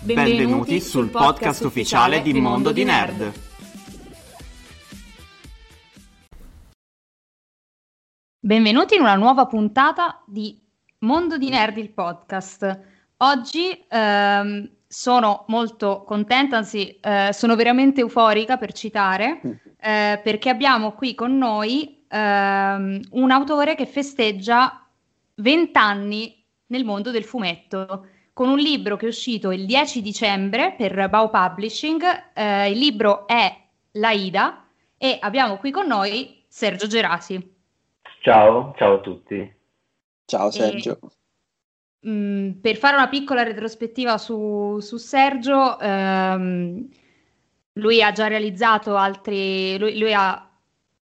Benvenuti sul podcast ufficiale di Mondo di Nerd. Benvenuti in una nuova puntata di Mondo di Nerd, il podcast. Oggi ehm, sono molto contenta, anzi eh, sono veramente euforica per citare, eh, perché abbiamo qui con noi ehm, un autore che festeggia 20 anni nel mondo del fumetto, con un libro che è uscito il 10 dicembre per Bao Publishing. Eh, il libro è L'Aida e abbiamo qui con noi Sergio Gerasi. Ciao, ciao a tutti. Ciao Sergio. E, mh, per fare una piccola retrospettiva su, su Sergio, ehm, lui ha già realizzato altri, lui, lui, ha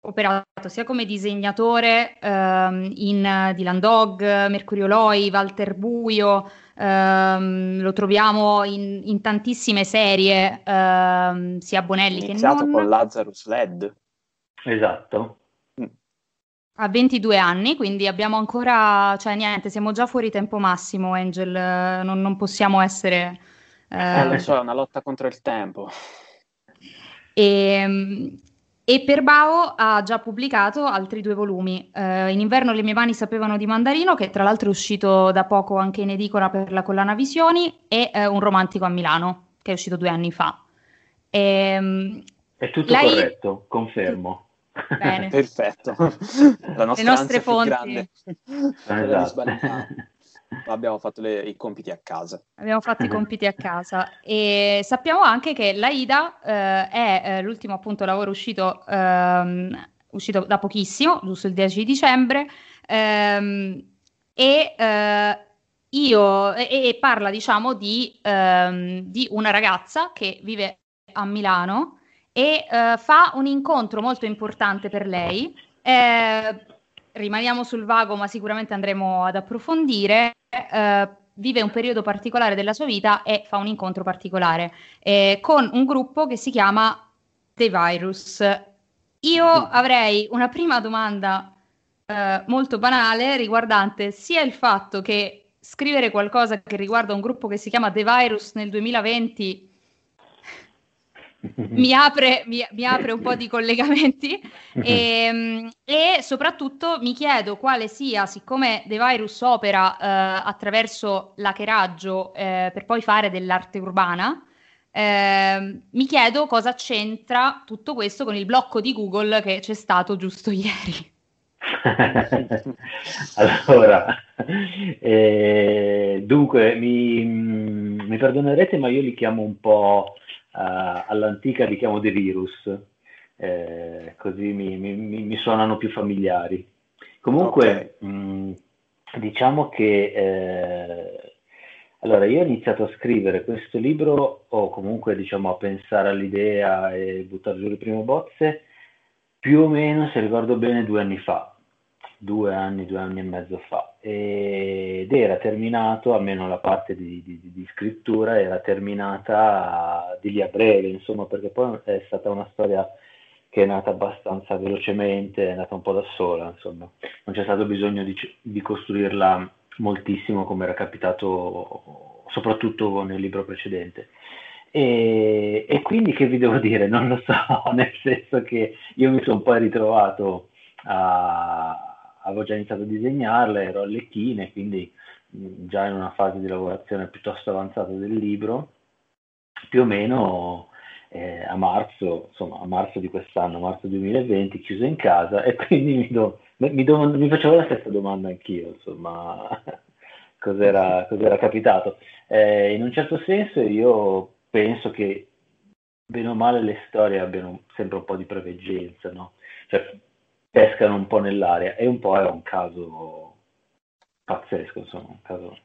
operato sia come disegnatore ehm, in Dylan Dog, Mercurio Loi, Walter Buio, ehm, lo troviamo in, in tantissime serie, ehm, sia Bonelli che Iniziato non. con Lazarus Led. Esatto. Ha 22 anni, quindi abbiamo ancora, cioè niente, siamo già fuori tempo massimo, Angel, eh, non, non possiamo essere... Eh, eh, lo so, è una lotta contro il tempo. E, e per Bao ha già pubblicato altri due volumi. Eh, in inverno le mie mani sapevano di mandarino, che tra l'altro è uscito da poco anche in edicola per la collana Visioni, e eh, Un romantico a Milano, che è uscito due anni fa. E, È tutto lei- corretto, confermo. Bene. Perfetto. La nostra Le nostre fonti. Esatto. abbiamo fatto le- i compiti a casa. Abbiamo fatto i compiti a casa e sappiamo anche che l'AIDA eh, è eh, l'ultimo appunto lavoro uscito, ehm, uscito da pochissimo, giusto il 10 dicembre, ehm, e eh, io e, e parla diciamo di, ehm, di una ragazza che vive a Milano e eh, fa un incontro molto importante per lei. Eh, rimaniamo sul vago, ma sicuramente andremo ad approfondire. Eh, vive un periodo particolare della sua vita e fa un incontro particolare eh, con un gruppo che si chiama The Virus. Io avrei una prima domanda eh, molto banale riguardante sia il fatto che scrivere qualcosa che riguarda un gruppo che si chiama The Virus nel 2020 mi apre, mi, mi apre un po' di collegamenti e, mm, e soprattutto mi chiedo quale sia, siccome The Virus opera eh, attraverso l'hackeraggio eh, per poi fare dell'arte urbana, eh, mi chiedo cosa c'entra tutto questo con il blocco di Google che c'è stato giusto ieri. allora, eh, dunque, mi, mi perdonerete, ma io li chiamo un po' eh, all'antica, li chiamo dei virus, eh, così mi, mi- mi- suonano più familiari. Comunque, mh, diciamo che eh, allora io ho iniziato a scrivere questo libro, o comunque diciamo a pensare all'idea e buttare giù le prime bozze, più o meno, se ricordo bene, due anni fa, due anni, due anni e mezzo fa, ed era terminato, almeno la parte di, di- di scrittura, era terminata di lì a breve, insomma, perché poi è stata una storia che è nata abbastanza velocemente, è nata un po' da sola, insomma, non c'è stato bisogno di, di costruirla moltissimo come era capitato soprattutto nel libro precedente. E, e quindi che vi devo dire? Non lo so, nel senso che io mi sono poi ritrovato a... avevo già iniziato a disegnarla, ero alle chine, quindi mh, già in una fase di lavorazione piuttosto avanzata del libro, più o meno eh, a marzo, insomma a marzo di quest'anno, marzo 2020, chiuso in casa e quindi mi, do- mi do- mi facevo la stessa domanda anch'io, insomma, cos'era, cos'era capitato. Eh, in un certo senso io penso che bene o male le storie abbiano sempre un po' di preveggenza, no? Cioè pescano un po' nell'aria e un po' è un caso pazzesco, insomma, un caso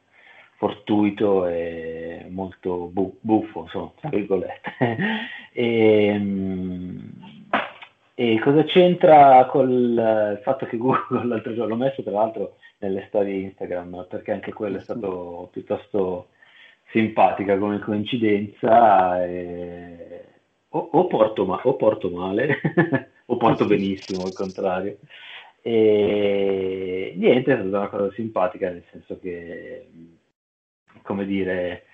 fortuito e molto bu- buffo, insomma, tra virgolette. e, mm, e cosa c'entra col fatto che Google l'altro giorno l'ho messo tra l'altro nelle storie Instagram, perché anche quello è stato piuttosto simpatica come coincidenza. E... O, o, porto ma- o porto male o porto benissimo, al contrario. E niente, è stata una cosa simpatica, nel senso che, come dire,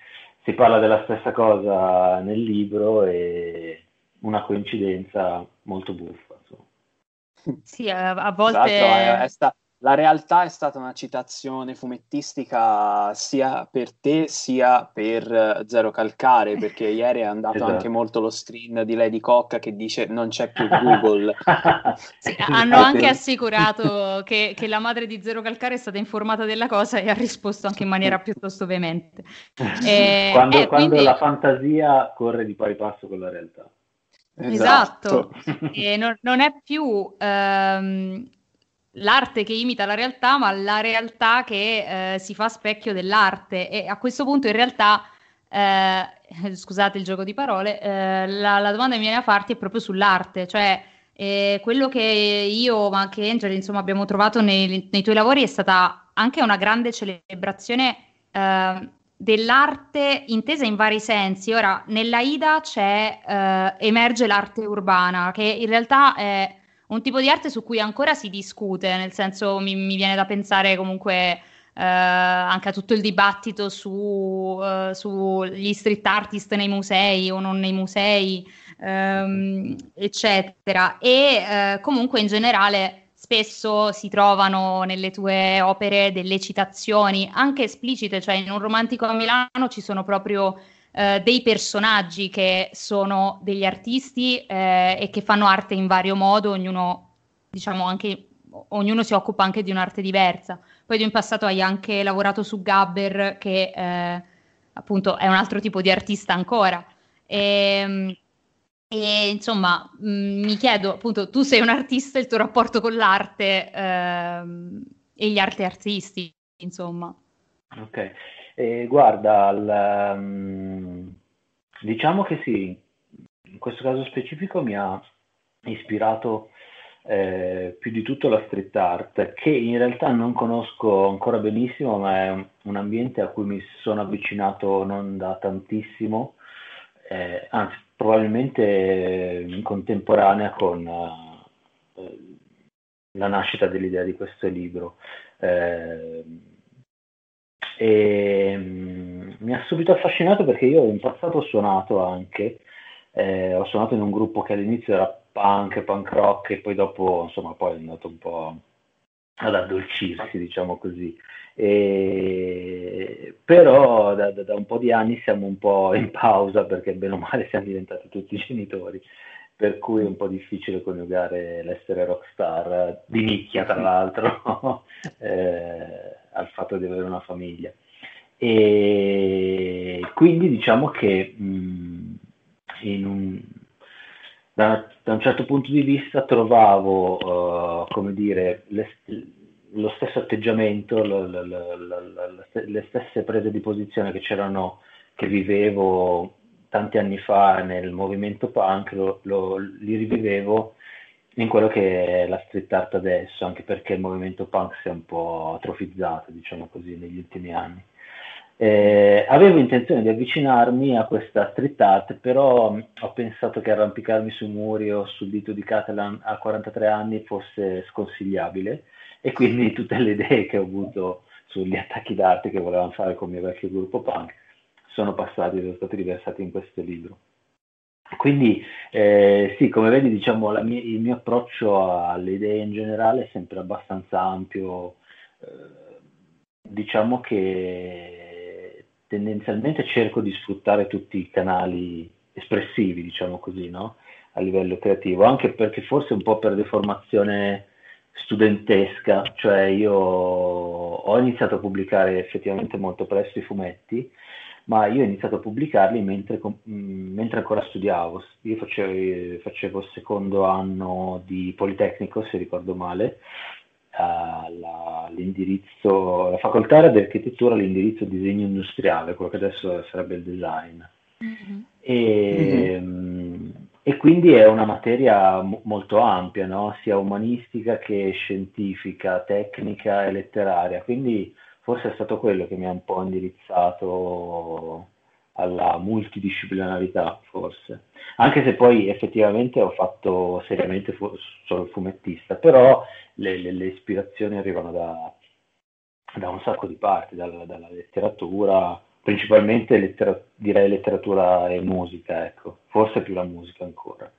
si parla della stessa cosa nel libro e una coincidenza molto buffa. Insomma. Sì, a, a volte... Esatto, è, sta- la realtà è stata una citazione fumettistica sia per te sia per eh, Zero Calcare, perché ieri è andato esatto. anche molto lo stream di Lady Cocca che dice non c'è più Google. sì, hanno anche assicurato che, che, la madre di Zero Calcare è stata informata della cosa e ha risposto anche in maniera piuttosto veemente. Eh, quando, eh, quando quindi... la fantasia corre di pari passo con la realtà. Esatto, esatto. e non, non, è più... Um, l'arte che imita la realtà, ma la realtà che eh, si fa specchio dell'arte. E a questo punto, in realtà, eh, scusate il gioco di parole, eh, la, la, domanda che mi viene a farti è proprio sull'arte, cioè eh, quello che io, ma anche Angel, insomma, abbiamo trovato nei, nei tuoi lavori è stata anche una grande celebrazione eh, dell'arte intesa in vari sensi. Ora, nell'Aida c'è, eh, emerge l'arte urbana, che in realtà è un tipo di arte su cui ancora si discute, nel senso mi, mi viene da pensare comunque eh, anche a tutto il dibattito su, uh, sugli street artist nei musei o non nei musei, ehm, eccetera. E eh, comunque in generale spesso si trovano nelle tue opere delle citazioni anche esplicite, cioè in un romantico a Milano ci sono proprio eh, dei personaggi che sono degli artisti eh, e che fanno arte in vario modo, ognuno, diciamo, anche, ognuno si occupa anche di un'arte diversa. Poi tu in passato hai anche lavorato su Gabber, che eh, appunto è un altro tipo di artista ancora. E, ehm, e insomma, mh, mm, mi chiedo, appunto, tu sei un artista, il tuo rapporto con l'arte ehm, e gli arte artisti, insomma. Ok, eh, guarda, il, um, diciamo che sì, in questo caso specifico mi ha ispirato eh, più di tutto la street art, che in realtà non conosco ancora benissimo, ma è un, ambiente a cui mi sono avvicinato non da tantissimo, eh, anzi probabilmente in contemporanea con eh, la nascita dell'idea di questo libro. E um, mi ha subito affascinato perché io in passato ho suonato anche, eh, ho suonato in un gruppo che all'inizio era punk, punk rock e poi dopo insomma poi è andato un po' ad addolcirsi diciamo così. E... Però da, da, un po' di anni siamo un po' in pausa perché bene o male siamo diventati tutti genitori, per cui è un po' difficile coniugare l'essere rockstar di nicchia tra l'altro. eh, al fatto di avere una famiglia. E quindi diciamo che mh, un, da, da, un certo punto di vista trovavo, uh, come dire, le, lo stesso atteggiamento, lo, lo, lo, le stesse prese di posizione che c'erano, che vivevo tanti anni fa nel movimento punk, lo, li rivivevo in quello che è la street art adesso, anche perché il movimento punk si è un po' atrofizzato, diciamo così, negli ultimi anni. Eh, avevo intenzione di avvicinarmi a questa street art, però ho pensato che arrampicarmi sui muri o sul dito di Catalan a 43 anni fosse sconsigliabile e quindi tutte le idee che ho avuto sugli attacchi d'arte che volevamo fare con il mio vecchio gruppo punk sono passati, sono stati riversati in questo libro. Quindi eh, sì, come vedi, diciamo, mia, il mio approccio alle idee in generale è sempre abbastanza ampio. Eh, diciamo che tendenzialmente cerco di sfruttare tutti i canali espressivi, diciamo così, no? a livello creativo, anche perché forse un po' per deformazione studentesca, cioè io ho iniziato a pubblicare effettivamente molto presto i fumetti, ma io ho iniziato a pubblicarli mentre, mm, mentre ancora studiavo. Io facevo, facevo, il secondo anno di Politecnico, se ricordo male, la, l'indirizzo, la facoltà di architettura, l'indirizzo disegno industriale, quello che adesso sarebbe il design. Mm-hmm. E, mm-hmm. e, quindi è una materia m- molto ampia, no? sia umanistica che scientifica, tecnica e letteraria. Quindi forse è stato quello che mi ha un po' indirizzato alla multidisciplinarità, forse. Anche se poi effettivamente ho fatto seriamente fu- solo il fumettista, però le, le, le ispirazioni arrivano da, da, un sacco di parti, dalla, dalla letteratura, principalmente lettera- direi letteratura e musica, ecco, forse più la musica ancora.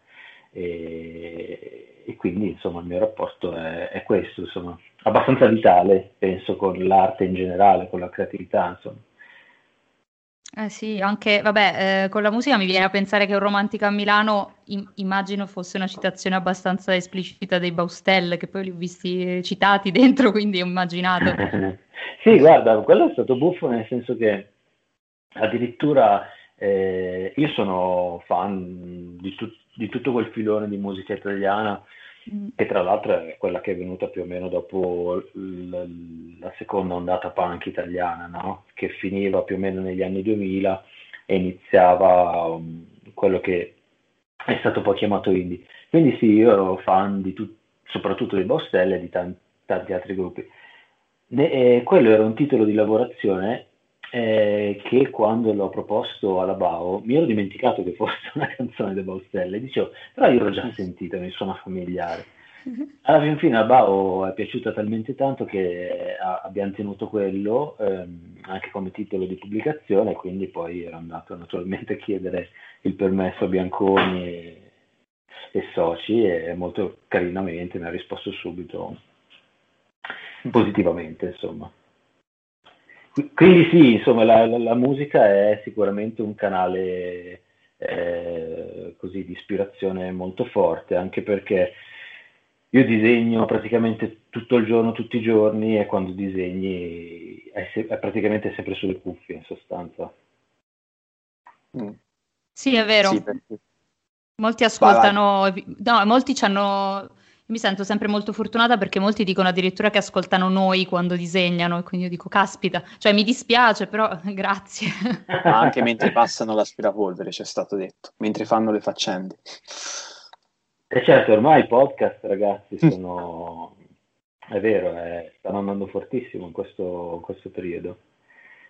E, e quindi insomma il mio rapporto è, è, questo, insomma, abbastanza vitale, penso, con l'arte in generale, con la creatività, insomma. Eh sì, anche, vabbè, eh, con la musica mi viene a pensare che un romantico a Milano, im- immagino fosse una citazione abbastanza esplicita dei Baustelle, che poi li ho visti citati dentro, quindi ho immaginato. sì, guarda, quello è stato buffo nel senso che addirittura eh, io sono fan di, tu- di tutto quel filone di musica italiana, Mm. che tra l'altro è quella che è venuta più o meno dopo l- la seconda ondata punk italiana, no? che finiva più o meno negli anni 2000 e iniziava um, quello che è stato poi chiamato indie. Quindi sì, io ero fan di tu- soprattutto di Baustelle e di tanti, tanti altri gruppi. Ne- eh, quello era un titolo di lavorazione eh, che quando l'ho proposto alla Bao mi ero dimenticato che fosse una canzone delle Baustelle, dicevo, però io l'ho già sentita, mi suona familiare. Alla fin fine a Bao è piaciuta talmente tanto che abbiamo tenuto quello ehm, anche come titolo di pubblicazione, quindi poi ero andato naturalmente a chiedere il permesso a Bianconi e, e soci e molto carinamente mi ha risposto subito positivamente, insomma. Quindi sì, insomma, la, la, la musica è sicuramente un canale eh, così di ispirazione molto forte, anche perché io disegno praticamente tutto il giorno, tutti i giorni, e quando disegni è, se- è praticamente sempre sulle cuffie, in sostanza. Mm. Sì, è vero. Sì, perché... Molti ascoltano, no, molti ci hanno mi sento sempre molto fortunata perché molti dicono addirittura che ascoltano noi quando disegnano e quindi io dico caspita, cioè mi dispiace però grazie. anche mentre passano l'aspirapolvere c'è stato detto, mentre fanno le faccende. E eh, certo, ormai i podcast ragazzi sono, è vero, eh, stanno andando fortissimo in questo, in questo periodo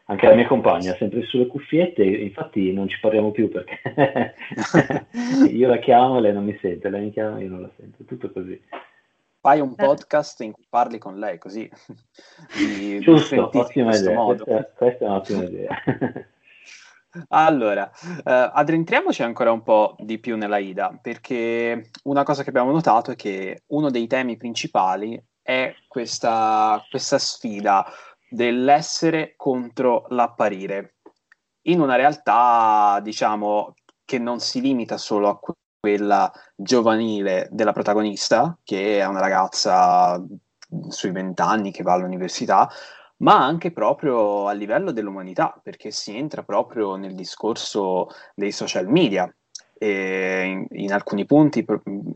anche la mia compagna, sempre sulle cuffiette, infatti non ci parliamo più perché io la chiamo e lei non mi sente, lei mi chiama e io non la sento, tutto così. Fai un podcast in cui parli con lei così. Di, Giusto, ottima idea, questa, questa, è un'ottima idea. Allora, eh, addentriamoci ancora un po' di più nella Ida, perché una cosa che abbiamo notato è che uno dei temi principali è questa, questa sfida dell'essere contro l'apparire, in una realtà, diciamo, che non si limita solo a quella giovanile della protagonista, che è una ragazza sui vent'anni che va all'università, ma anche proprio a livello dell'umanità, perché si entra proprio nel discorso dei social media, in, in, alcuni punti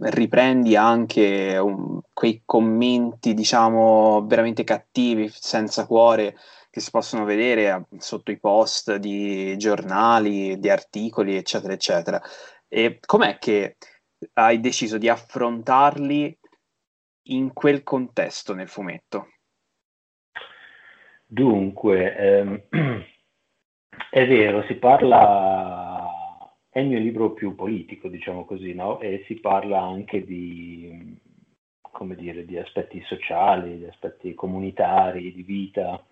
riprendi anche un, quei commenti, diciamo, veramente cattivi, senza cuore, che si possono vedere sotto i post di giornali, di articoli, eccetera, eccetera. E com'è che hai deciso di affrontarli in quel contesto nel fumetto? Dunque, ehm, è vero, si parla è il mio libro più politico, diciamo così, no? E si parla anche di, dire, di aspetti sociali, di aspetti comunitari, di vita,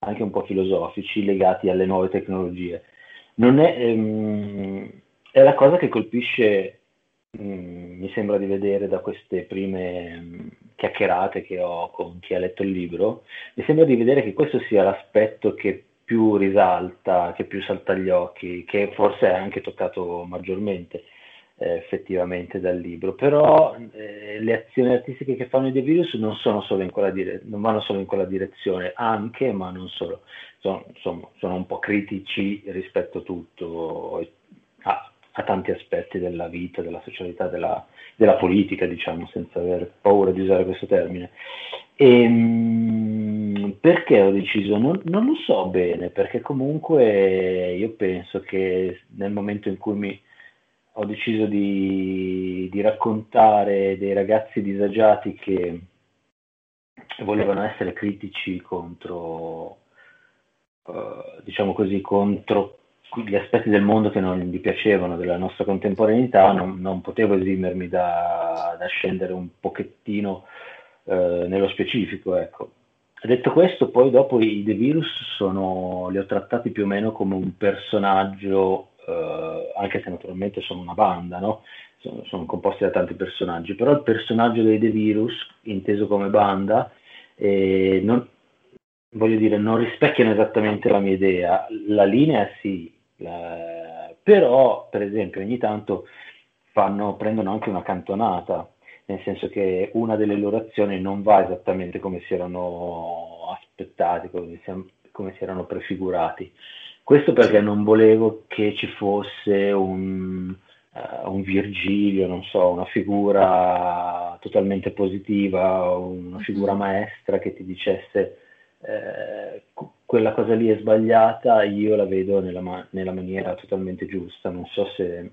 anche un po' filosofici legati alle nuove tecnologie. È, ehm, è la cosa che colpisce, mh, mm, mi sembra di vedere da queste prime mh, mm, chiacchierate che ho con chi ha letto il libro, mi sembra di vedere che questo sia l'aspetto che più risalta, che più salta agli occhi, che forse è anche toccato maggiormente eh, effettivamente dal libro, però eh, le azioni artistiche che fanno i The Virus non, sono dire- non vanno solo in quella direzione, anche, ma non solo, sono, insomma, sono un po' critici rispetto a tutto, a, a tanti aspetti della vita, della socialità, della, della politica, diciamo, senza aver paura di usare questo termine. E, ehm, perché ho deciso? Non, non, lo so bene, perché comunque io penso che nel momento in cui mi, ho deciso di, di raccontare dei ragazzi disagiati che volevano essere critici contro, uh, diciamo così, contro gli aspetti del mondo che non gli piacevano della nostra contemporaneità, non, non potevo esimermi da, da, scendere un pochettino uh, nello specifico. Ecco. Detto questo, poi dopo i The Virus sono, li ho trattati più o meno come un personaggio, uh, anche se naturalmente sono una banda, no? sono, sono, composti da tanti personaggi, però il personaggio dei The Virus, inteso come banda, eh, non, voglio dire, non rispecchiano esattamente la mia idea. La linea sì, la, però per esempio ogni tanto fanno, prendono anche una cantonata, nel senso che una delle loro azioni non va esattamente come si erano aspettati, come si, come si erano prefigurati. Questo perché non volevo che ci fosse un, uh, un Virgilio, non so, una figura totalmente positiva, una figura mm-hmm. maestra che ti dicesse eh, quella cosa lì è sbagliata, io la vedo nella, ma- nella, maniera totalmente giusta. Non so se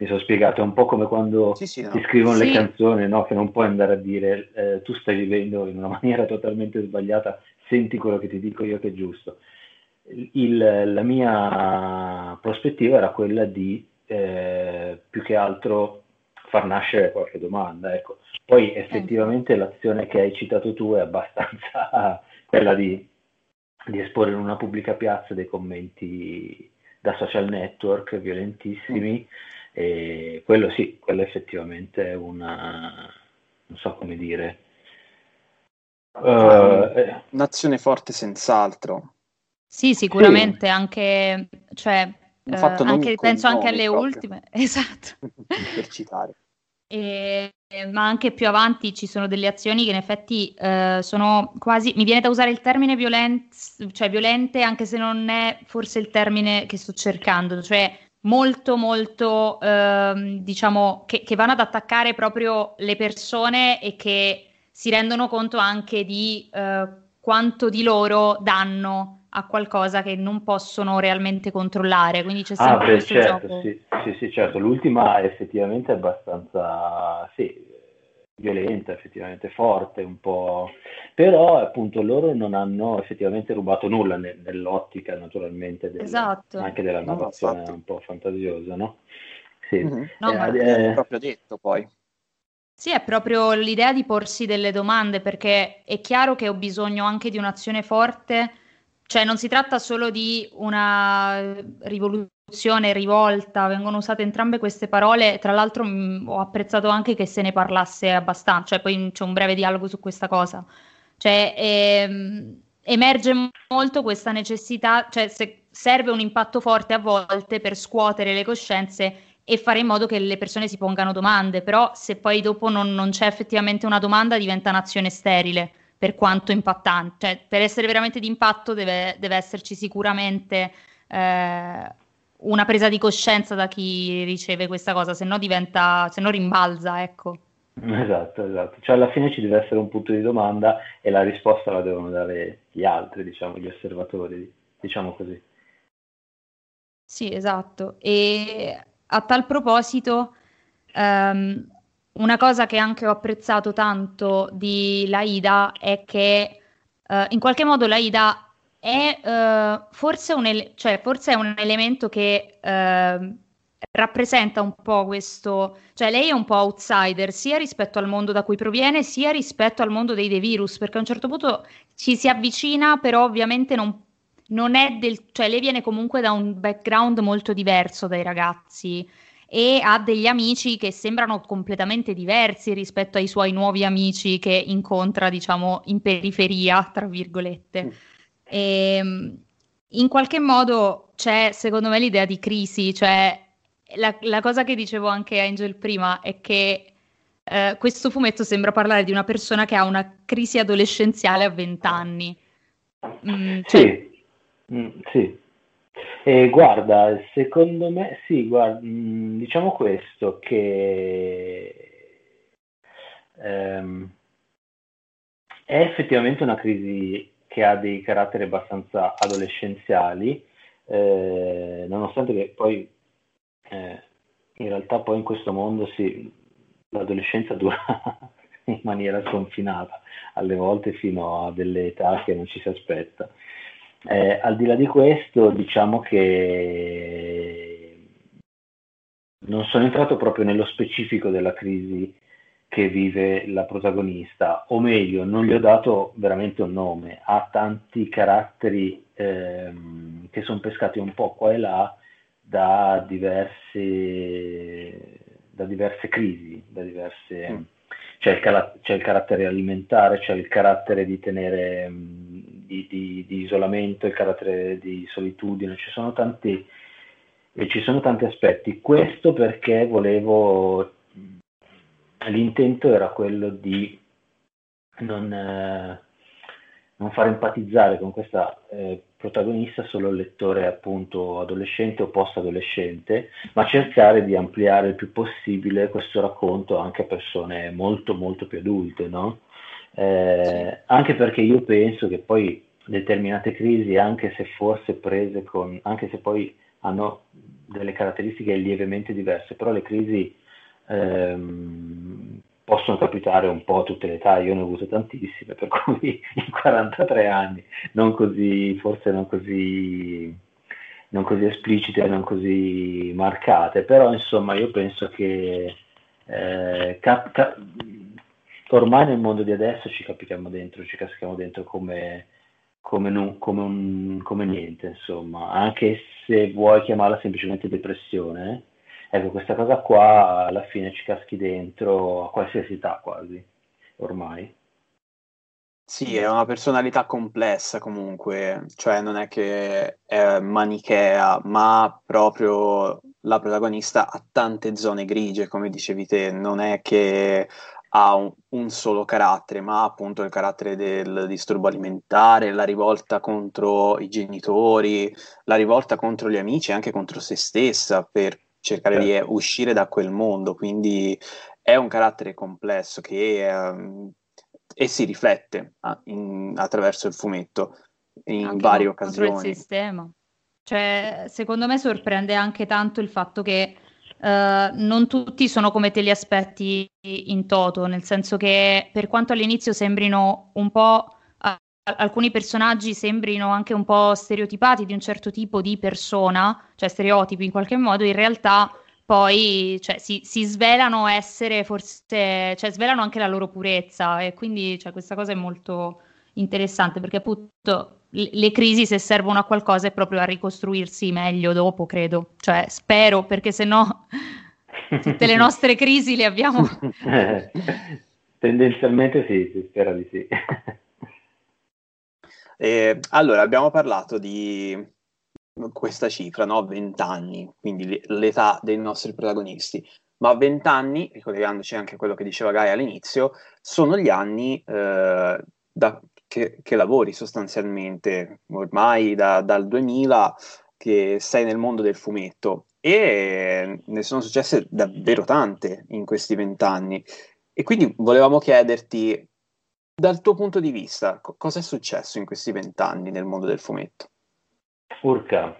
mi sono spiegato, è un po' come quando sì, sì, no. ti scrivono sì. le canzoni, no? che non puoi andare a dire eh, tu stai vivendo in una maniera totalmente sbagliata, senti quello che ti dico io che è giusto. Il, la mia prospettiva era quella di eh, più che altro far nascere qualche domanda. Ecco. Poi effettivamente l'azione che hai citato tu è abbastanza quella di, di, esporre in una pubblica piazza dei commenti da social network violentissimi. Mm. E quello sì, quello effettivamente è una, non so come dire. Uh, Un'azione forte senz'altro. Sì, sicuramente sì. anche, cioè, eh, anche, penso anche alle proprio. ultime, esatto. per citare. E, ma anche più avanti ci sono delle azioni che in effetti eh, sono quasi, mi viene da usare il termine violent, cioè violente, anche se non è forse il termine che sto cercando, cioè molto molto eh, diciamo che, che vanno ad attaccare proprio le persone e che si rendono conto anche di eh, quanto di loro danno a qualcosa che non possono realmente controllare. Quindi c'è sempre ah, beh, questo certo, gioco. Sì, sì, sì, certo. L'ultima effettivamente è abbastanza sì, violenta, effettivamente forte, un po'. Però appunto loro non hanno effettivamente rubato nulla ne- nell'ottica naturalmente del, esatto. anche della narrazione no, un po' fantasiosa, no? Sì. Mm-hmm. No, eh, eh, è proprio detto poi. Sì, è proprio l'idea di porsi delle domande, perché è chiaro che ho bisogno anche di un'azione forte cioè non si tratta solo di una rivoluzione, rivolta, vengono usate entrambe queste parole, tra l'altro mh, ho apprezzato anche che se ne parlasse abbastanza, cioè poi c'è un breve dialogo su questa cosa. Cioè ehm, emerge molto questa necessità, cioè se serve un impatto forte a volte per scuotere le coscienze e fare in modo che le persone si pongano domande, però se poi dopo non, non c'è effettivamente una domanda diventa un'azione sterile per quanto impattante, cioè per essere veramente di impatto deve, deve esserci sicuramente eh, una presa di coscienza da chi riceve questa cosa, se no diventa, se no rimbalza, ecco. Esatto, esatto. Cioè alla fine ci deve essere un punto di domanda e la risposta la devono dare gli altri, diciamo, gli osservatori, diciamo così. Sì, esatto. E a tal proposito, um, una cosa che anche ho apprezzato tanto di Laida è che uh, in qualche modo Laida è, uh, forse, un ele- cioè, forse è un elemento che uh, rappresenta un po' questo, cioè lei è un po' outsider sia rispetto al mondo da cui proviene sia rispetto al mondo dei, dei virus, perché a un certo punto ci si avvicina, però ovviamente non, non è del, cioè lei viene comunque da un background molto diverso dai ragazzi e ha degli amici che sembrano completamente diversi rispetto ai suoi nuovi amici che incontra, diciamo, in periferia, tra virgolette. Mm. E, ehm, in qualche modo c'è, secondo me, l'idea di crisi, cioè la, la cosa che dicevo anche a Angel prima è che eh, questo fumetto sembra parlare di una persona che ha una crisi adolescenziale a 20 anni. Mm, cioè... Sì, mm, sì. Eh, guarda, secondo me sì, guarda, mm, diciamo questo, che ehm, è effettivamente una crisi che ha dei caratteri abbastanza adolescenziali, eh, nonostante che poi eh, in realtà poi in questo mondo sì, l'adolescenza dura in maniera sconfinata, alle volte fino a delle età che non ci si aspetta. Eh, al di là di questo, diciamo che non sono entrato proprio nello specifico della crisi che vive la protagonista, o meglio, non gli ho dato veramente un nome, ha tanti caratteri ehm, che sono pescati un po' qua e là da diverse, da diverse crisi, da diverse... Mm. C'è, il car- c'è, il carattere alimentare, c'è il carattere di tenere di, di, di, isolamento, il carattere di solitudine, ci sono tanti, ci sono tanti aspetti. Questo perché volevo l'intento era quello di non, eh, non far empatizzare con questa eh, protagonista solo il lettore appunto adolescente o post-adolescente, ma cercare di ampliare il più possibile questo racconto anche a persone molto molto più adulte, no? eh, anche perché io penso che poi determinate crisi, anche se forse prese con, anche se poi hanno delle caratteristiche lievemente diverse, però le crisi ehm, possono capitare un po' a tutte le età, io ne ho avuto tantissime, per cui in 43 anni, non così, forse non così, non così esplicite, non così marcate, però insomma io penso che eh, cap- cap- ormai nel mondo di adesso ci capiamo dentro, ci caschiamo dentro come, come, non, come, un, come niente, insomma, anche se vuoi chiamarla semplicemente depressione, Ecco, questa cosa qua alla fine ci caschi dentro a qualsiasi età quasi, ormai. Sì, è una personalità complessa comunque, cioè non è che è manichea, ma proprio la protagonista ha tante zone grigie, come dicevi te, non è che ha un, un, solo carattere, ma appunto il carattere del disturbo alimentare, la rivolta contro i genitori, la rivolta contro gli amici e anche contro se stessa per cercare certo. di eh, uscire da quel mondo, quindi è un carattere complesso che um, e si riflette a, in, attraverso il fumetto in anche varie occasioni. Contro il sistema. Cioè, secondo me sorprende anche tanto il fatto che uh, non tutti sono come te li aspetti in toto, nel senso che per quanto all'inizio sembrino un po' alcuni personaggi sembrino anche un po' stereotipati di un certo tipo di persona, cioè stereotipi in qualche modo, in realtà poi cioè, si, si, svelano essere forse, cioè svelano anche la loro purezza e quindi cioè, questa cosa è molto interessante perché appunto le, crisi se servono a qualcosa è proprio a ricostruirsi meglio dopo, credo, cioè spero perché se no tutte le nostre crisi le abbiamo... Tendenzialmente sì, si spera di sì. Eh, allora, abbiamo parlato di questa cifra, no? 20 anni, quindi l'età dei nostri protagonisti. Ma 20 anni, ricollegandoci anche a quello che diceva Gaia all'inizio, sono gli anni eh, da, che, che, lavori sostanzialmente, ormai da, dal 2000 che sei nel mondo del fumetto e ne sono successe davvero tante in questi vent'anni. E quindi volevamo chiederti dal tuo punto di vista, co- cosa è successo in questi vent'anni nel mondo del fumetto? Urca.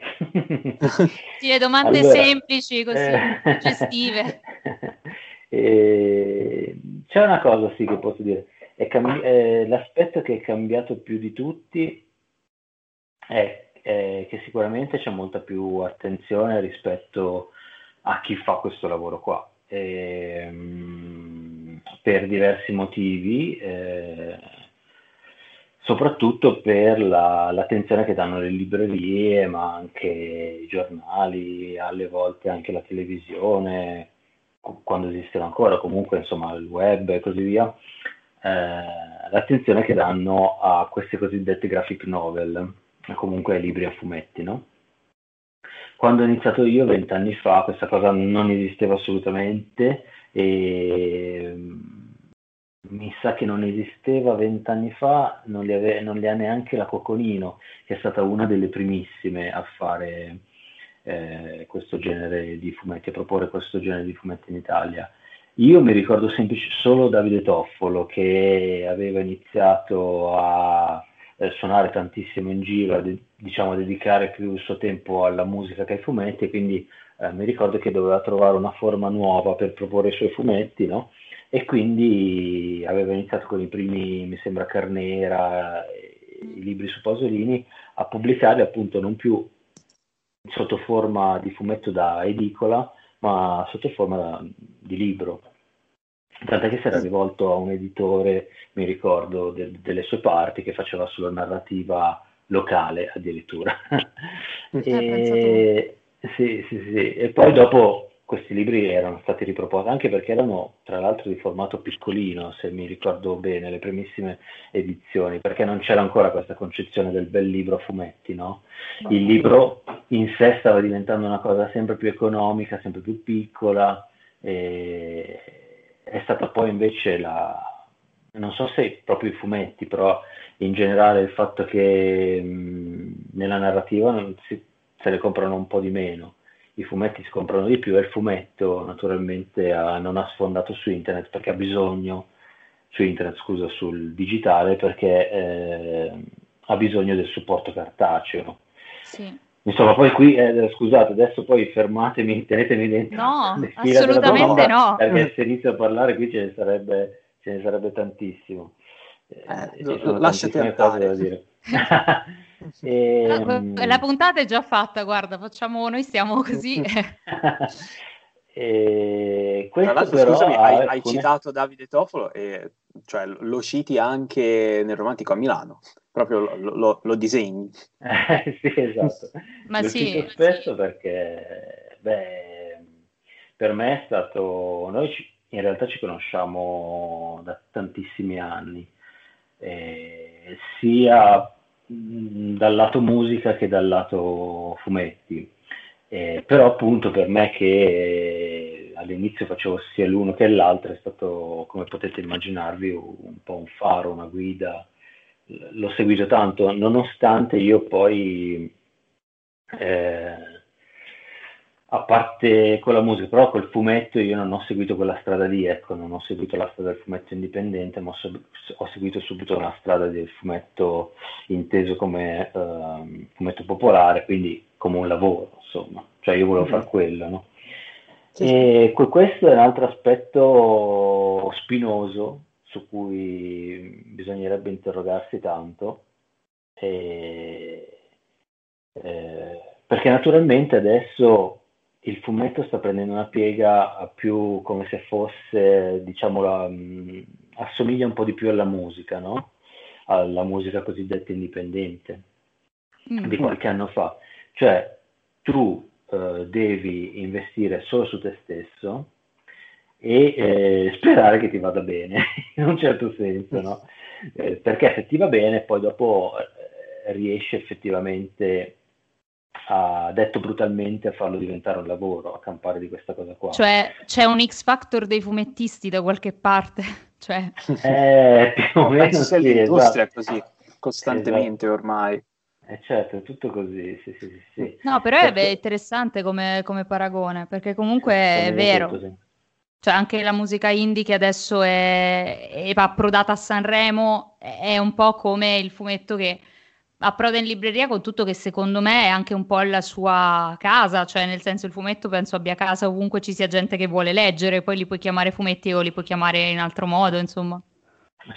sì, le domande allora, semplici, così, eh... gestive. eh, c'è una cosa sì che posso dire, cambi- eh, l'aspetto che è cambiato più di tutti è, è che sicuramente c'è molta più attenzione rispetto a chi fa questo lavoro qua. E, ehm, per diversi motivi, eh, soprattutto per la, l'attenzione che danno le librerie, ma anche i giornali, alle volte anche la televisione, quando esistono ancora, comunque insomma il web e così via, eh, l'attenzione che danno a queste cosiddette graphic novel, comunque ai libri a fumetti, no? Quando ho iniziato io, vent'anni fa, questa cosa non esisteva assolutamente e mi sa che non esisteva vent'anni fa, non li, ave- non li, ha neanche la Coconino, che è stata una delle primissime a fare eh, questo genere di fumetti, a proporre questo genere di fumetti in Italia. Io mi ricordo semplice solo Davide Toffolo che aveva iniziato a eh, suonare tantissimo in giro, a de- diciamo a dedicare più il suo tempo alla musica che ai fumetti, quindi eh, mi ricordo che doveva trovare una forma nuova per proporre i suoi fumetti, no? E quindi aveva iniziato con i primi, mi sembra, Carnera, i libri su Pasolini, a pubblicarli appunto non più sotto forma di fumetto da edicola, ma sotto forma di libro. Tant'è che si era rivolto a un editore, mi ricordo, de- delle sue parti, che faceva solo narrativa locale addirittura. e, sì, sì, sì. E poi dopo questi libri erano stati riproposti, anche perché erano tra l'altro di formato piccolino, se mi ricordo bene, le primissime edizioni, perché non c'era ancora questa concezione del bel libro a fumetti, no? Il libro in sé stava diventando una cosa sempre più economica, sempre più piccola, e è stata poi invece la, non so se proprio i fumetti, però in generale il fatto che mh, nella narrativa si, se le comprano un po' di meno i fumetti si comprano di più e il fumetto naturalmente ha, non ha sfondato su internet perché ha bisogno, su internet scusa, sul digitale perché eh, ha bisogno del supporto cartaceo. Sì. Insomma, poi qui, eh, scusate, adesso poi fermatemi, tenetemi dentro. No, assolutamente no. Perché se inizio a parlare qui ce ne sarebbe, ce ne sarebbe tantissimo. Eh, eh, lasciate andare. da dire. E, la, la, puntata è già fatta, guarda, facciamo, noi stiamo così. e Tra l'altro, però, scusami, hai, alcune... hai, citato Davide Tofolo e cioè, lo citi anche nel romantico a Milano, proprio lo, lo, lo disegni. sì, esatto. Ma lo sì, cito spesso sì. perché, beh, per me è stato... Noi ci, in realtà ci conosciamo da tantissimi anni, eh, sia dal lato musica che dal lato fumetti. Eh, però appunto per me che all'inizio facevo sia l'uno che l'altro è stato, come potete immaginarvi, un po' un faro, una guida. L'ho seguito tanto, nonostante io poi eh, a parte con la musica, però col fumetto io non ho seguito quella strada lì, ecco, non ho seguito la strada del fumetto indipendente, ma ho, ho seguito subito una strada del fumetto inteso come uh, fumetto popolare, quindi come un lavoro, insomma, cioè io volevo mm. fare quello, no? Sì. E questo è un altro aspetto spinoso su cui bisognerebbe interrogarsi tanto, e, eh, perché naturalmente adesso il fumetto sta prendendo una piega più come se fosse, diciamo, la, mh, assomiglia un po' di più alla musica, no? Alla musica cosiddetta indipendente mm. di qualche anno fa. Cioè, tu eh, devi investire solo su te stesso e eh, sperare che ti vada bene, in un certo senso, no? Eh, perché se ti va bene, poi dopo eh, riesci effettivamente ha detto brutalmente a farlo diventare un lavoro, a campare di questa cosa qua. Cioè c'è un X Factor dei fumettisti da qualche parte. cioè... Eh, più o meno sì, l'industria esatto. è così, costantemente esatto. ormai. Eh certo, è tutto così, sì, sì, sì. No, però perché... è interessante come, come, paragone, perché comunque è vero. Detto, cioè anche la musica indie che adesso è, è approdata a Sanremo è un po' come il fumetto che approda in libreria con tutto che secondo me è anche un po' la sua casa, cioè nel senso il fumetto penso abbia casa ovunque ci sia gente che vuole leggere, poi li puoi chiamare fumetti o li puoi chiamare in altro modo, insomma.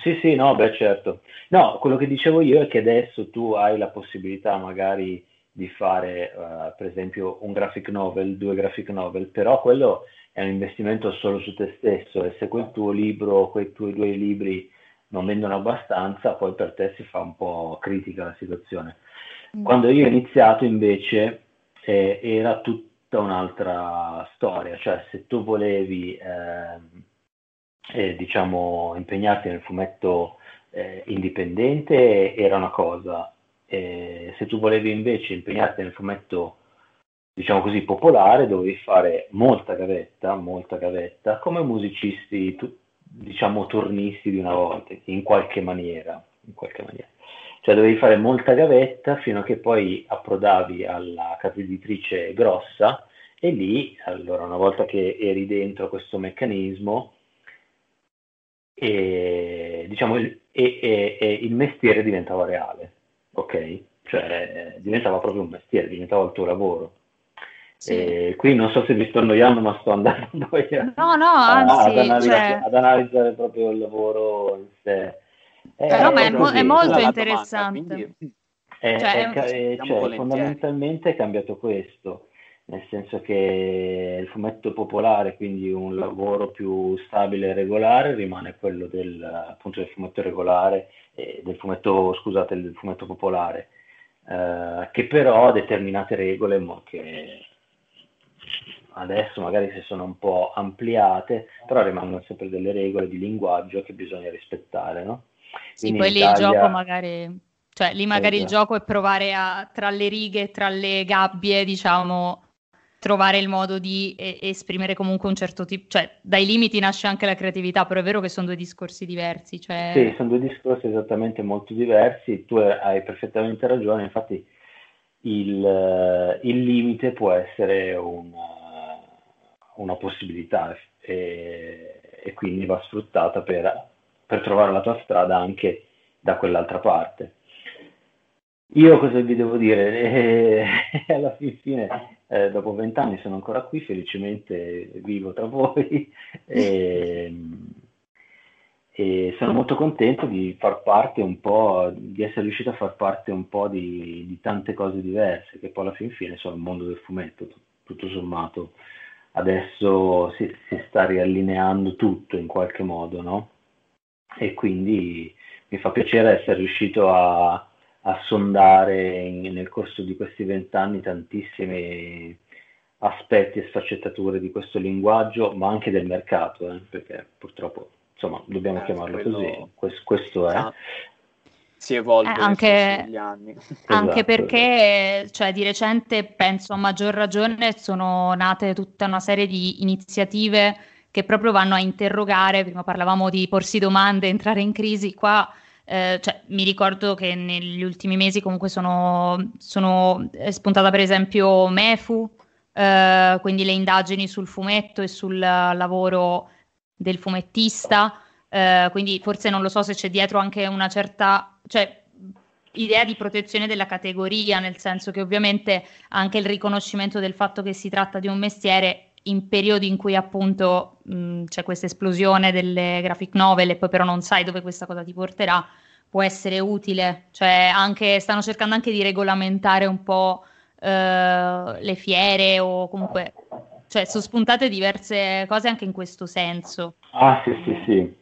Sì, sì, no, beh certo. No, quello che dicevo io è che adesso tu hai la possibilità magari di fare uh, per esempio un graphic novel, due graphic novel, però quello è un investimento solo su te stesso e se quel tuo libro, quei tuoi due libri non vendono abbastanza, poi per te si fa un po' critica la situazione. Mm. Quando io ho iniziato invece eh, era tutta un'altra storia, cioè se tu volevi eh, eh, diciamo impegnarti nel fumetto eh, indipendente era una cosa, se tu volevi invece impegnarti nel fumetto diciamo così popolare dovevi fare molta gavetta, molta gavetta come musicisti, tu, diciamo, turnisti di una volta, in qualche maniera, in qualche maniera. Cioè dovevi fare molta gavetta fino a che poi approdavi alla casa editrice grossa E lì, allora, una volta che eri dentro questo meccanismo, e, diciamo, il, e, e, e il mestiere diventava reale, ok? Cioè diventava proprio un mestiere, diventava il tuo lavoro. Sì. qui non so se vi sto annoiando, ma sto andando poi a, no, no, anzi, ad, analizzare, cioè... ad, analizzare, proprio il lavoro in sé. Eh, no, ma è, mo- è molto interessante. Domanda, quindi... è, cioè, è, cioè, fondamentalmente è cambiato questo nel senso che il fumetto popolare, quindi un lavoro più stabile e regolare, rimane quello del, appunto, del fumetto regolare, eh, del fumetto, scusate, del fumetto popolare, eh, che però ha determinate regole che adesso magari si sono un po' ampliate, però rimangono sempre delle regole di linguaggio che bisogna rispettare, no? Sì, poi lì Italia... il gioco magari, cioè lì magari esatto. il gioco è provare a, tra le righe, tra le gabbie, diciamo, trovare il modo di e- esprimere comunque un certo tipo, cioè dai limiti nasce anche la creatività, però è vero che sono due discorsi diversi. Cioè... Sì, sono due discorsi esattamente molto diversi, tu hai perfettamente ragione, infatti il, il limite può essere una, una possibilità e, e, quindi va sfruttata per, per trovare la tua strada anche da quell'altra parte. Io cosa vi devo dire? Eh, alla fine, eh, dopo vent'anni sono ancora qui, felicemente vivo tra voi e, e, sono molto contento di far parte un po', di essere riuscito a far parte un po' di, di tante cose diverse, che poi alla fin fine sono il mondo del fumetto, tutto sommato. Adesso si, si sta riallineando tutto in qualche modo, no? E quindi mi fa piacere essere riuscito a a sondare in, nel corso di questi vent'anni tantissimi aspetti e sfaccettature di questo linguaggio, ma anche del mercato, eh, perché purtroppo insomma dobbiamo eh, chiamarlo quello... così, questo, questo è. Ah, si evolve eh, anche, negli anni. Anche esatto. perché cioè, di recente, penso a maggior ragione, sono nate tutta una serie di iniziative che proprio vanno a interrogare, prima parlavamo di porsi domande, entrare in crisi, qua eh, cioè, mi ricordo che negli ultimi mesi comunque sono, sono spuntata per esempio MEFU, eh, quindi le indagini sul fumetto e sul lavoro del fumettista, eh, quindi forse non lo so se c'è dietro anche una certa... Cioè, idea di protezione della categoria, nel senso che ovviamente anche il riconoscimento del fatto che si tratta di un mestiere in periodi in cui appunto mh, c'è questa esplosione delle graphic novel e poi però non sai dove questa cosa ti porterà, può essere utile. Cioè, anche, stanno cercando anche di regolamentare un po' eh, le fiere o comunque, cioè, sono spuntate diverse cose anche in questo senso. Ah, sì, sì, sì.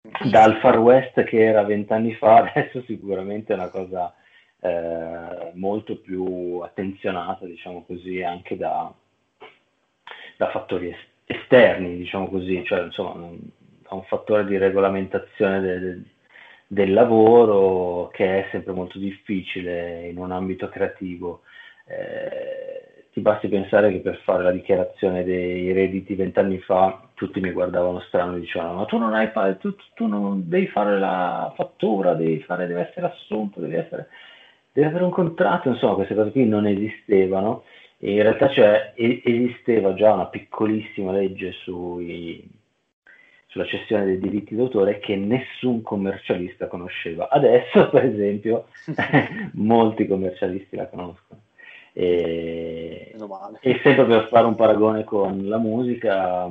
Dal Far West che era vent'anni fa, adesso sicuramente è una cosa eh, molto più attenzionata, diciamo così, anche da, da fattori esterni, diciamo così, cioè insomma da un fattore di regolamentazione del, del lavoro che è sempre molto difficile in un ambito creativo. Eh, ti basti pensare che per fare la dichiarazione dei redditi vent'anni fa tutti mi guardavano strano e dicevano ma tu non hai tu, tu non devi fare la fattura, devi, fare, devi essere assunto, devi, essere, devi avere un contratto, insomma queste cose qui non esistevano e in realtà cioè, esisteva già una piccolissima legge sui, sulla cessione dei diritti d'autore che nessun commercialista conosceva. Adesso, per esempio, molti commercialisti la conoscono. E, e, sempre per fare un paragone con la musica,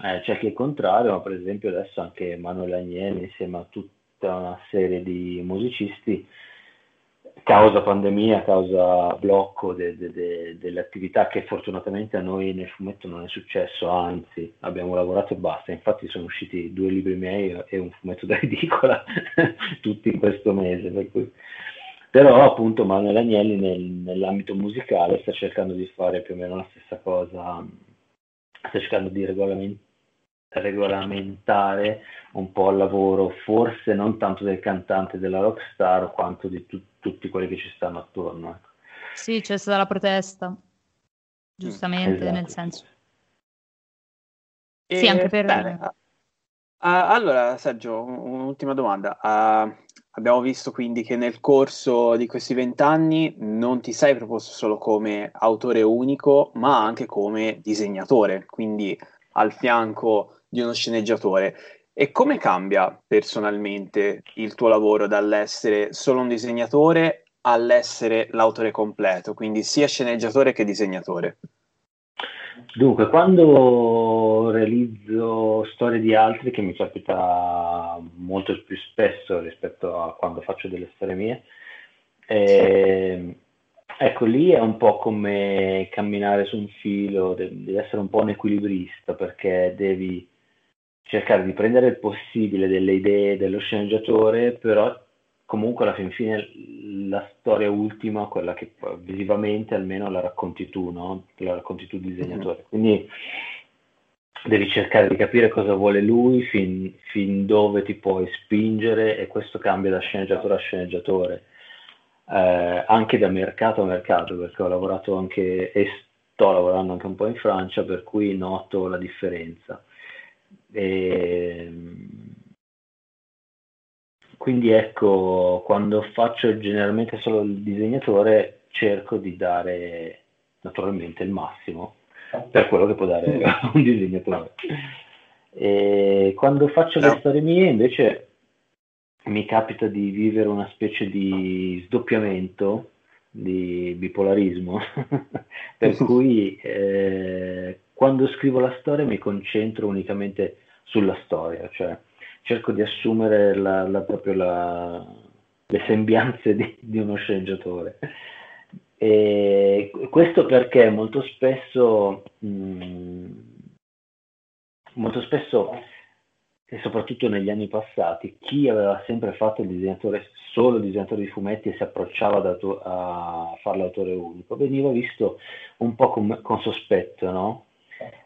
eh, c'è chi è contrario, ma per esempio adesso anche Manuel Agnelli insieme a tutta una serie di musicisti causa pandemia, causa blocco de, de, de, delle attività che fortunatamente a noi nel fumetto non è successo, anzi abbiamo lavorato e basta, infatti sono usciti due libri miei e un fumetto da ridicola tutti in questo mese, per cui... però appunto Manuel Agnelli nel, nell'ambito musicale sta cercando di fare più o meno la stessa cosa, sta cercando di regolamentare regolamentare un po' il lavoro, forse non tanto del cantante della rockstar quanto di tu- tutti quelli che ci stanno attorno. Ecco. Sì, c'è stata la protesta, giustamente, esatto. nel senso. E, sì, anche per... Bene. Uh, allora, Sergio, un'ultima domanda. Uh, abbiamo visto quindi che nel corso di questi vent'anni non ti sei proposto solo come autore unico, ma anche come disegnatore, quindi al fianco di uno sceneggiatore. E come cambia personalmente il tuo lavoro dall'essere solo un disegnatore all'essere l'autore completo, quindi sia sceneggiatore che disegnatore? Dunque, quando realizzo storie di altri, che mi capita molto più spesso rispetto a quando faccio delle storie mie, eh, ecco lì è un po' come camminare su un filo, devi essere un po' un equilibrista perché devi cercare di prendere il possibile delle idee dello sceneggiatore, però comunque alla fin fine la storia ultima, quella che visivamente almeno la racconti tu, no? La racconti tu disegnatore. Mm-hmm. Quindi devi cercare di capire cosa vuole lui, fin, fin, dove ti puoi spingere e questo cambia da sceneggiatore a sceneggiatore, eh, anche da mercato a mercato, perché ho lavorato anche e sto lavorando anche un po' in Francia, per cui noto la differenza. E, quindi ecco, quando faccio generalmente solo il disegnatore, cerco di dare naturalmente il massimo per quello che può dare un disegnatore. E quando faccio le storie mie, invece, mi capita di vivere una specie di sdoppiamento, di bipolarismo, per cui eh, quando scrivo la storia mi concentro unicamente sulla storia, cioè cerco di assumere la, la, proprio la, le sembianze di, di, uno sceneggiatore. E questo perché molto spesso, mh, mm, molto spesso, e soprattutto negli anni passati, chi aveva sempre fatto il disegnatore, solo il disegnatore di fumetti e si approcciava a fare l'autore unico, veniva visto un po' con, con sospetto, no?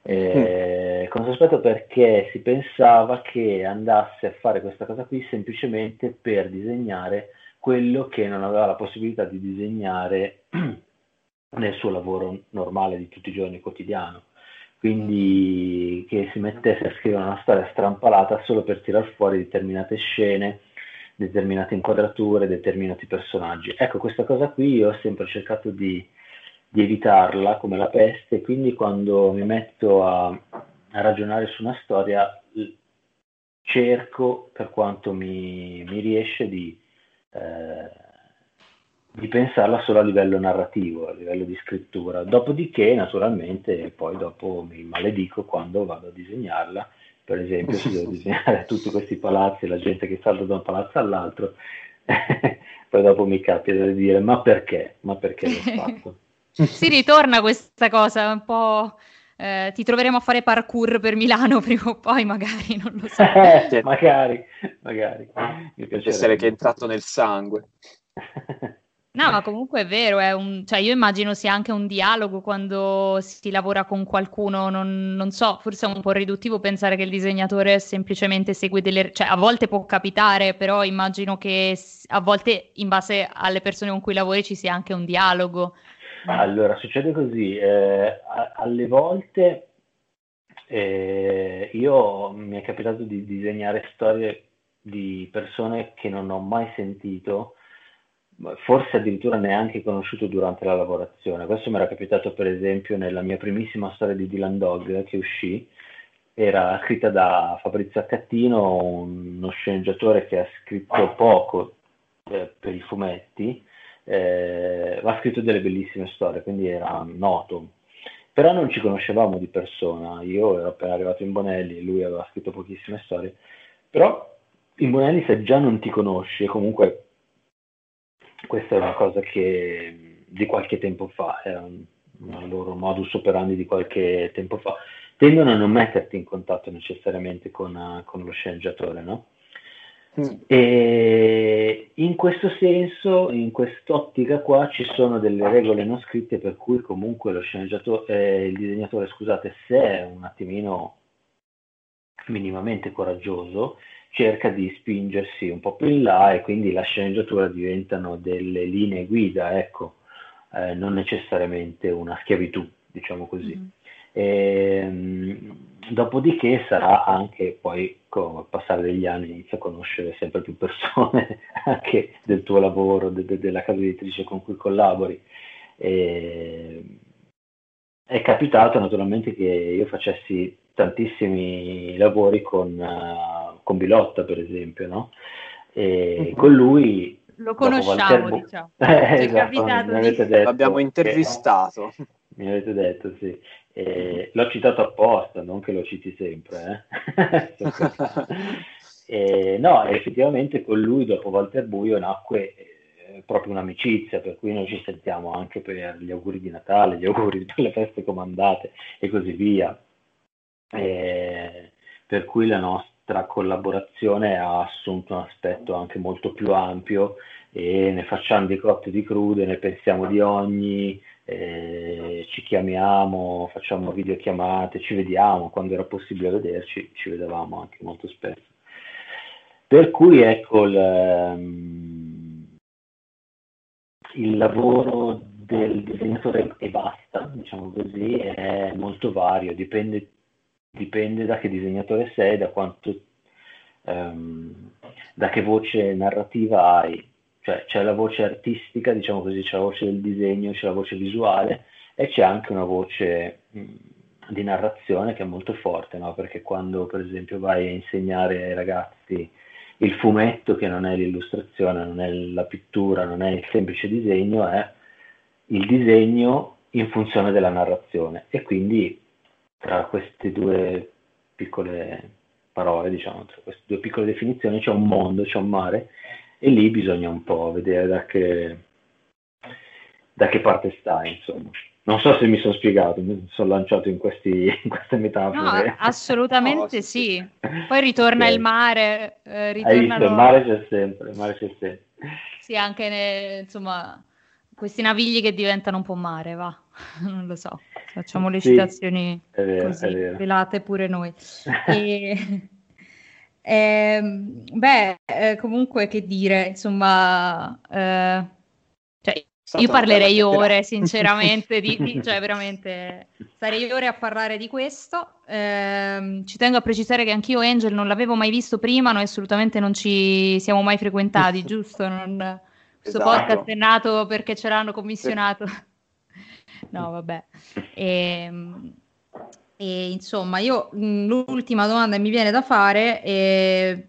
Eh, mm. Con sospetto perché si pensava che andasse a fare questa cosa qui semplicemente per disegnare quello che non aveva la possibilità di disegnare nel suo lavoro normale di tutti i giorni quotidiano. Quindi che si mettesse a scrivere una storia strampalata solo per tirar fuori determinate scene, determinate inquadrature, determinati personaggi. Ecco, questa cosa qui io ho sempre cercato di, di evitarla come la peste, quindi quando mi metto a, a ragionare su una storia cerco per quanto mi, mi riesce di, eh, di, pensarla solo a livello narrativo, a livello di scrittura. Dopodiché, naturalmente, poi dopo mi maledico quando vado a disegnarla. Per esempio, se devo disegnare tutti questi palazzi, la gente che salta da un palazzo all'altro, poi dopo mi capita di dire ma perché? Ma perché l'ho fatto? Si ritorna questa cosa, un po'... Eh, ti troveremo a fare parkour per Milano prima o poi, magari, non lo so. Eh, magari, magari. Essere che è entrato nel sangue. No, ma comunque è vero, è un... cioè, io immagino sia anche un dialogo quando si lavora con qualcuno, non, non, so, forse è un po' riduttivo pensare che il disegnatore semplicemente segue delle... cioè a volte può capitare, però immagino che a volte in base alle persone con cui lavori ci sia anche un dialogo. Allora, succede così, eh, alle volte eh, io mi è capitato di disegnare storie di persone che non ho mai sentito, forse addirittura neanche conosciuto durante la lavorazione. Questo mi era capitato per esempio nella mia primissima storia di Dylan Dog che uscì, era scritta da Fabrizio Accattino, uno sceneggiatore che ha scritto poco eh, per i fumetti, eh, ha scritto delle bellissime storie, quindi era noto. Però non ci conoscevamo di persona, io ero appena arrivato in Bonelli e lui aveva scritto pochissime storie, però in Bonelli se già non ti conosci, comunque questa è una cosa che di qualche tempo fa, era un, un loro modus operandi di qualche tempo fa, tendono a non metterti in contatto necessariamente con, con lo sceneggiatore, no? E in questo senso, in quest'ottica qua, ci sono delle regole non scritte per cui comunque lo sceneggiatore, eh, il disegnatore, scusate, se è un attimino minimamente coraggioso, cerca di spingersi un po' più in là e quindi la sceneggiatura diventano delle linee guida, ecco, eh, non necessariamente una schiavitù, diciamo così. Mm. E, ehm, dopodiché sarà anche poi con il passare degli anni inizia a conoscere sempre più persone anche del tuo lavoro, de, de, della casa editrice con cui collabori. E è capitato naturalmente che io facessi tantissimi lavori con, uh, con Bilotta, per esempio, no? E uh-huh. con lui lo conosciamo, Bo- diciamo. Eh, esatto, mi detto L'abbiamo intervistato. Che, mi avete detto, sì. Eh, l'ho citato apposta, non che lo citi sempre. Eh? eh, no, effettivamente con lui dopo Walter Buio nacque eh, proprio un'amicizia, per cui noi ci sentiamo anche per gli auguri di Natale, gli auguri per le feste comandate e così via. Eh, per cui la nostra collaborazione ha assunto un aspetto anche molto più ampio e ne facciamo di cotte di crude, ne pensiamo di ogni, eh, ci chiamiamo, facciamo videochiamate, ci vediamo, quando era possibile vederci ci vedevamo anche molto spesso. Per cui ecco il, ehm, il lavoro del disegnatore e basta, diciamo così, è molto vario, dipende, dipende da che disegnatore sei, da quanto, um, da che voce narrativa hai cioè c'è la voce artistica, diciamo così, c'è la voce del disegno, c'è la voce visuale e c'è anche una voce mh, di narrazione che è molto forte, no? perché quando per esempio vai a insegnare ai ragazzi il fumetto, che non è l'illustrazione, non è la pittura, non è il semplice disegno, è il disegno in funzione della narrazione e quindi tra queste due piccole parole, diciamo, tra queste due piccole definizioni c'è un mondo, c'è un mare e lì bisogna un po' vedere da che, da che parte stai, insomma. Non so se mi sono spiegato, mi sono lanciato in, questi, in queste metafore. No, assolutamente no, sì. Poi ritorna okay. il mare. Eh, Hai visto, il mare c'è sempre, il mare c'è sempre. Sì, anche ne, insomma, questi navigli che diventano un po' mare, va. Non lo so, facciamo le sì, citazioni vero, così, velate pure noi. E... Eh, beh, eh, comunque che dire, insomma, eh, cioè, io parlerei ore, sinceramente, di, di, cioè veramente starei ore a parlare di questo. Eh, ci tengo a precisare che anch'io Angel non l'avevo mai visto prima, noi assolutamente non ci siamo mai frequentati, giusto? Non, questo esatto. podcast è nato perché ce l'hanno commissionato. Sì. no, vabbè. E, ehm, e insomma, io l'ultima domanda che mi viene da fare è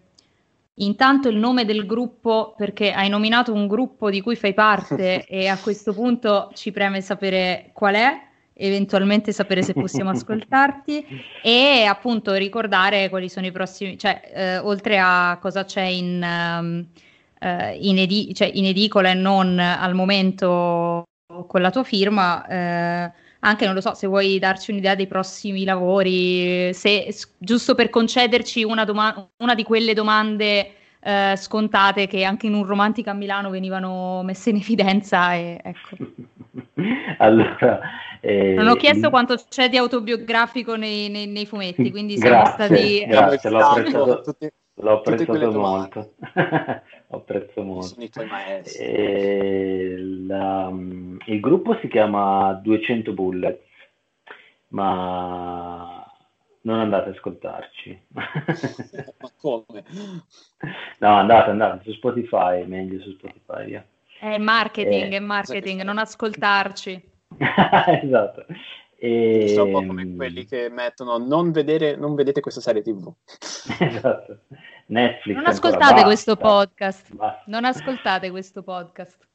intanto il nome del gruppo, perché hai nominato un gruppo di cui fai parte e a questo punto ci preme sapere qual è, eventualmente sapere se possiamo ascoltarti e appunto ricordare quali sono i prossimi, cioè eh, oltre a cosa c'è in, um, uh, in, edi- cioè, in edicola e non al momento con la tua firma. Eh, anche non lo so se vuoi darci un'idea dei prossimi lavori, se, giusto per concederci una, doma- una di quelle domande eh, scontate che anche in un romantica a Milano venivano messe in evidenza. E, ecco. allora, eh, non ho chiesto quanto c'è di autobiografico nei, nei, nei fumetti, quindi grazie, siamo stati... Grazie, l'ho apprezzato, l'ho apprezzato molto. apprezzo molto. Sono i tuoi maestri. E la, il gruppo si chiama 200 Bullets, ma non andate ad ascoltarci. ma come? No, andate, andate su Spotify, meglio su Spotify. Yeah. È marketing, eh, è marketing, non ascoltarci. esatto. E... Sono un po' come quelli che mettono non, vedere, non vedete questa serie tv. esatto. Netflix. Non ascoltate basta, questo podcast. Basta. Non ascoltate questo podcast.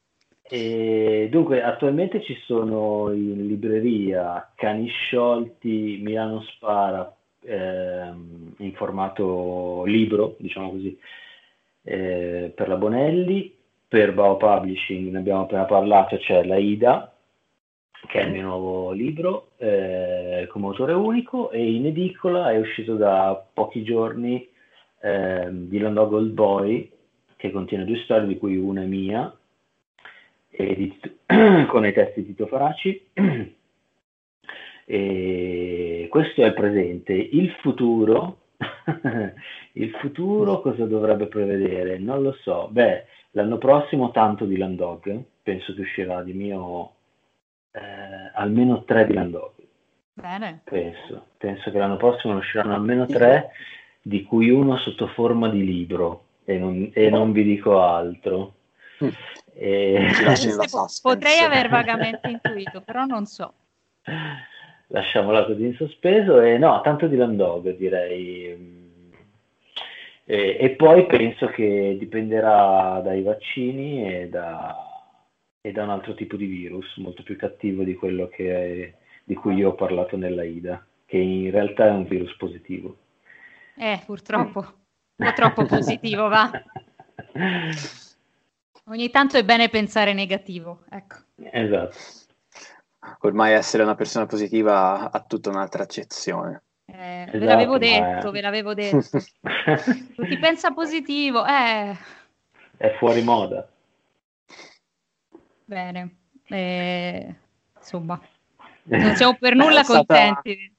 E dunque, attualmente ci sono in libreria Cani Sciolti, Milano Spara ehm, in formato libro, diciamo così, eh, per la Bonelli. Per Bao Publishing, ne abbiamo appena parlato, c'è la Ida, che è il mio nuovo libro eh, come autore unico e in edicola è uscito da pochi giorni eh, di Landau Gold Boy, che contiene due storie, di cui una è mia, di, con i testi di Tito Faraci. e questo è il presente. Il futuro, il futuro cosa dovrebbe prevedere? Non lo so. Beh, l'anno prossimo tanto di Landog, penso che uscirà di mio eh, almeno tre di Landog. Bene. Penso, penso che l'anno prossimo usciranno almeno tre, di cui uno sotto forma di libro, e non, e non vi dico altro. Mm. E... Potrei aver vagamente intuito, però non so. Lasciamola così in sospeso e no, tanto di Landog direi. E, e, poi penso che dipenderà dai vaccini e da, e da, un altro tipo di virus molto più cattivo di quello che, di cui io ho parlato nella IDA, che in realtà è un virus positivo. Eh, purtroppo, un po' troppo positivo, va. Ogni tanto è bene pensare negativo, ecco. Esatto. Ormai essere una persona positiva ha tutta un'altra accezione. Eh, esatto, ve l'avevo detto, è... ve l'avevo detto. Chi pensa positivo, eh... È fuori moda. Bene. Eh, insomma, non siamo per nulla è contenti. È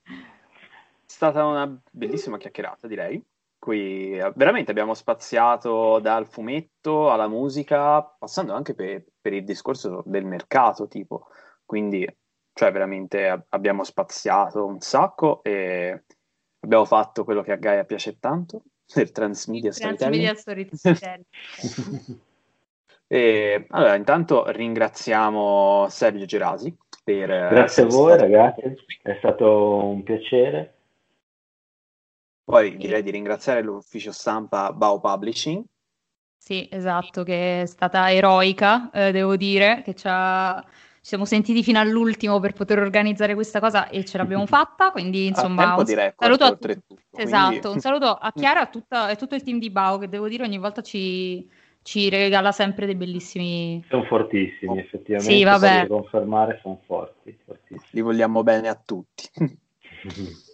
stata una bellissima chiacchierata, direi. Qui eh, veramente abbiamo spaziato dal fumetto alla musica, passando anche per, per il discorso del mercato, tipo. Quindi, cioè, veramente abbiamo spaziato un sacco e abbiamo fatto quello che a Gaia piace tanto, il transmedia storytelling. storytelling. e, allora, intanto ringraziamo Sergio Gerasi per... Grazie a voi ragazzi, è stato un piacere. Poi direi di ringraziare l'ufficio stampa Bao Publishing. Sì, esatto, che è stata eroica, eh, devo dire, che ci, ha... ci, siamo sentiti fino all'ultimo per poter organizzare questa cosa e ce l'abbiamo fatta, quindi insomma un saluto a tutti. Esatto, quindi... un saluto a Chiara e a, tutta, a tutto il team di Bao che devo dire ogni volta ci, ci regala sempre dei bellissimi... Sono fortissimi, effettivamente. Sì, vabbè. confermare, sono forti, fortissimi. Li vogliamo bene a tutti.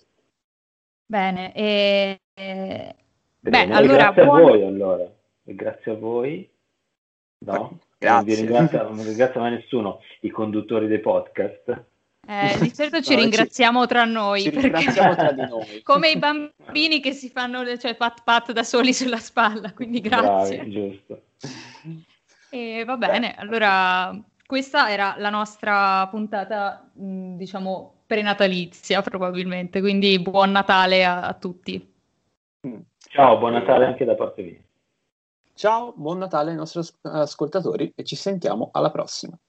Bene, e... Bene, Beh, allora, grazie buon... a voi allora, e grazie a voi. No? Grazie. Non vi ringrazio, non mai nessuno, i conduttori dei podcast. Eh, di certo ci no, ringraziamo ci, tra noi. Ci ringraziamo tra di noi. Come i bambini che si fanno cioè, pat pat da soli sulla spalla, quindi grazie. Bravi, giusto. E va bene, allora questa era la nostra puntata, diciamo, prenatalizia probabilmente, quindi buon Natale a, a tutti. Ciao, buon Natale anche da parte mia. Ciao, buon Natale ai nostri ascoltatori e ci sentiamo alla prossima.